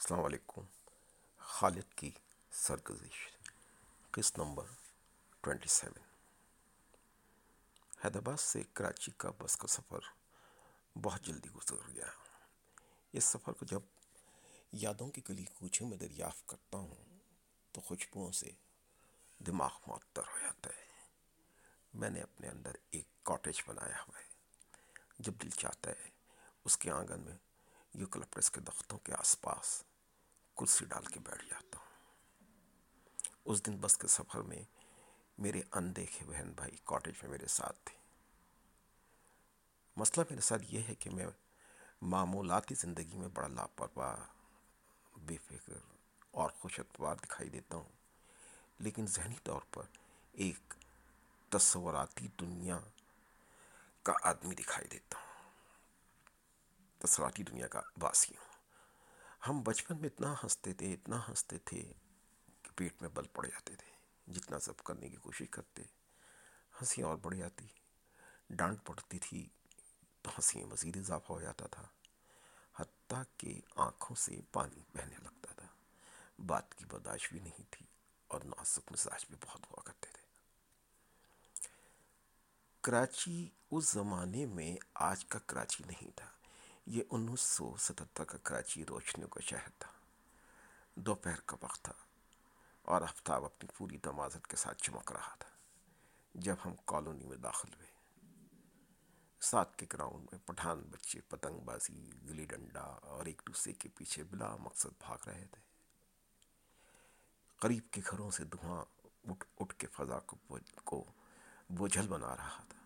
السلام علیکم۔ خالد کی سرگزش۔ قسط نمبر ٹوینٹی سیون۔ حیدرآباد سے کراچی کا بس کا سفر بہت جلدی گزر گیا۔ اس سفر کو جب یادوں کی گلی کوچوں میں دریافت کرتا ہوں، تو خوشبوؤں سے دماغ معطر ہو جاتا ہے۔ میں نے اپنے اندر ایک کاٹیج بنایا ہوا ہے۔ جب دل چاہتا ہے، اس کے آنگن میں یوکلپٹس کے درختوں کے آس پاس کرسی ڈال کے بیٹھ جاتا ہوں۔ اس دن بس کے سفر میں میرے اندیکھے بہن بھائی کاٹیج میں میرے ساتھ تھے۔ مسئلہ میرے ساتھ یہ ہے کہ میں معمولاتی زندگی میں بڑا لاپرواہ، بے فکر اور خوش اتوار دکھائی دیتا ہوں۔ لیکن ذہنی طور پر ایک تصوراتی دنیا کا آدمی دکھائی دیتا ہوں۔ تصوراتی دنیا کا باسی ہوں۔ ہم بچپن میں اتنا ہنستے تھے، اتنا ہنستے تھے کہ پیٹ میں بل پڑ جاتے تھے، جتنا سب کرنے کی کوشش کرتے۔ ہنسی اور بڑھ جاتی، ڈانٹ پڑتی تھی تو ہنسی میں مزید اضافہ ہو جاتا تھا، حتیٰ کہ آنکھوں سے پانی بہنے لگتا تھا۔ بات کی برداشت بھی نہیں تھی اور نازک مزاج بھی بہت ہوا کرتے تھے۔ کراچی اس زمانے میں آج کا کراچی نہیں تھا۔ یہ انیس سو ستہتر کا کراچی روشنیوں کا شہر تھا۔ دوپہر کا وقت تھا اور آفتاب اپنی پوری تمازت کے ساتھ چمک رہا تھا جب ہم کالونی میں داخل ہوئے۔ ساتھ کے گراؤنڈ میں پٹھان بچے، پتنگ بازی، گلی ڈنڈا اور ایک دوسرے کے پیچھے بلا مقصد بھاگ رہے تھے۔ قریب کے گھروں سے دھواں اٹھ اٹھ کے فضا کو بوجھل بنا رہا تھا۔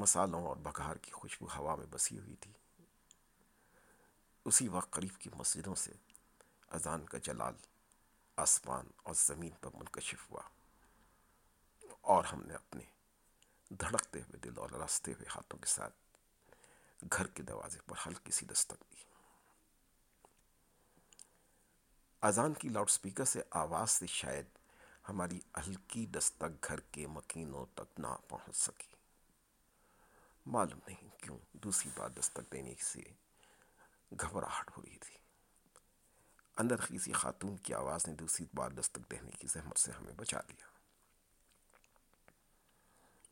مسالوں اور بگار کی خوشبو ہوا میں بسی ہوئی تھی۔ اسی وقت قریب کی مسجدوں سے اذان کا جلال آسمان اور زمین پر منکشف ہوا اور ہم نے اپنے دھڑکتے ہوئے دل اور رستے ہوئے ہاتھوں کے ساتھ گھر کے دروازے پر ہلکی سی دستک دی۔ اذان کی لاؤڈ سپیکر سے آواز سے شاید ہماری ہلکی دستک گھر کے مکینوں تک نہ پہنچ سکی۔ معلوم نہیں کیوں دوسری بار دستک دینے سے گھبراہٹ ہو رہی تھی۔ اندر کسی خاتون کی آواز نے دوسری بار دستک دینے کی زحمت سے ہمیں بچا لیا۔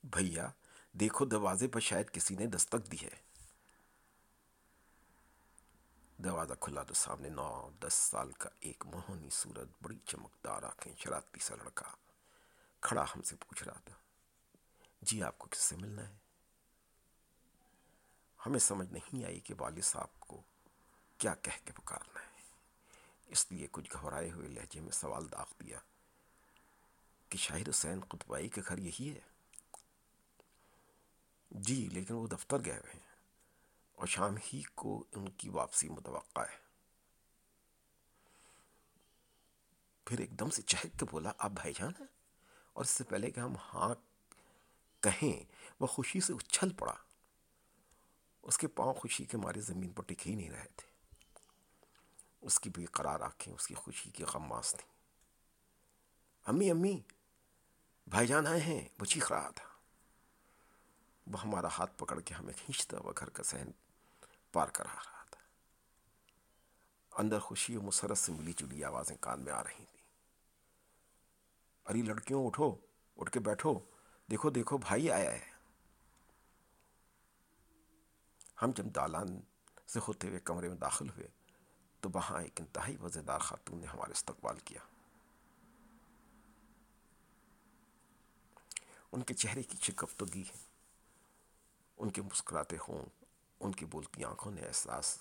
بھیا، دیکھو دروازے پر شاید کسی نے دستک دی ہے۔ دروازہ کھلا تو سامنے نو، دس سال کا ایک موہنی صورت، بڑی چمکدار آنکھیں، شرارتی سا لڑکا کھڑا ہم سے پوچھ رہا تھا جی آپ کو کس سے ملنا ہے؟ ہمیں سمجھ نہیں آئی کہ والد صاحب کو کیا کہہ کے پکارنا ہے۔ اس لیے کچھ گھبرائے ہوئے لہجے میں سوال داغ دیا کہ شاہر حسین قطبائی کے گھر یہی ہے؟ جی لیکن وہ دفتر گئے ہوئے ہیں اور شام ہی کو ان کی واپسی متوقع ہے۔ پھر ایک دم سے چہک کے بولا، آپ بھائی جان ہیں؟ اور اس سے پہلے کہ ہم ہاں کہیں، وہ خوشی سے اچھل پڑا۔ اس کے پاؤں خوشی کے مارے زمین پر ٹک ہی نہیں رہے تھے۔ اس کی بھی قرار آنکھیں، اس کی خوشی کی غماس تھیں۔ امی امی، بھائی جان آئے ہیں، وہ چیخ رہا تھا۔ وہ ہمارا ہاتھ پکڑ کے ہمیں کھینچتا ہوا گھر کا سہن پار کرا رہا تھا۔ اندر خوشی و مسرت سے ملی جلی آوازیں کان میں آ رہی تھیں۔ ارے لڑکیوں، اٹھو، اٹھ کے بیٹھو۔ دیکھو دیکھو، بھائی آیا ہے۔ ہم جب دالان سے ہوتے ہوئے کمرے میں داخل ہوئے تو وہاں ایک انتہائی وزیدار خاتون نے ہمارے استقبال کیا۔ ان کے چہرے کی چکفتگی ان کے مسکراتے ہوں، ان کی بولتی آنکھوں نے احساس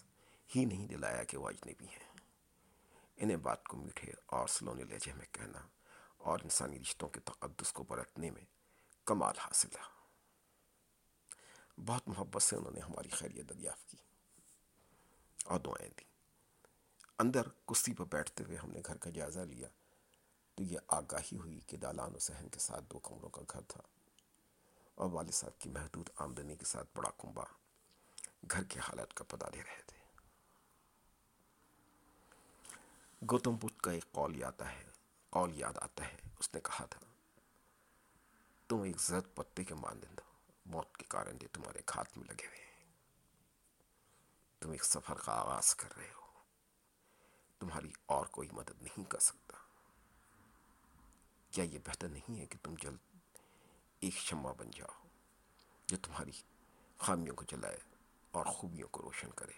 ہی نہیں دلایا کہ وہ اجنبی ہیں۔ انہیں بات کو میٹھے اور سلونے لہجے میں کہنا اور انسانی رشتوں کے تقدس کو برتنے میں کمال حاصل ہے بہت محبت سے انہوں نے ہماری خیریت دریافت کی۔ اور دعائیں دیں۔ اندر کشتی پر بیٹھتے ہوئے ہم نے گھر کا جائزہ لیا۔ تو یہ آگاہی ہوئی کہ دالان و صحن کے ساتھ دو کمروں کا گھر تھا۔ اور والد صاحب کی محدود آمدنی کے ساتھ بڑا کنبا گھر کے حالات کا پتہ دے رہے تھے۔ گوتم بدھ کا ایک قول یاد ہے، قول یاد آتا ہے۔ اس نے کہا تھا، تم ایک زرد پتے کے مانند موت کے کارن جو تمہارے کھات میں لگے ہوئے ہیں۔ تم ایک سفر کا آغاز کر رہے ہو۔ تمہاری اور کوئی مدد نہیں کر سکتا۔ کیا یہ بہتر نہیں ہے کہ تم جلد ایک شمع بن جاؤ جو تمہاری خامیوں کو جلائے اور خوبیوں کو روشن کرے؟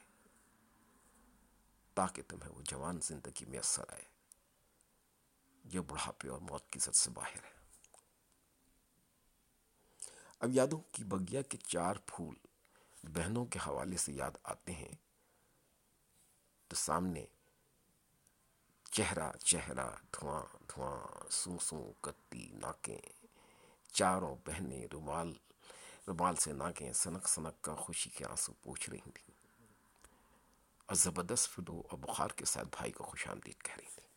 تاکہ تمہیں وہ جوان زندگی میں اثر آئے جو بڑھاپے اور موت کی زد سے باہر ہے۔ اب یادوں کی بگیا کے چار پھول بہنوں کے حوالے سے یاد آتے ہیں۔ تو سامنے چہرہ چہرہ، دھواں دھواں، سو سو، کتی، ناکیں، چاروں بہنیں رومال رومال سے ناکیں سنک سنک کا خوشی کے آنسو پوچھ رہی تھیں۔ اور زبردست فلو اور بخار کے ساتھ بھائی کو خوش آمدید کہہ رہی تھیں۔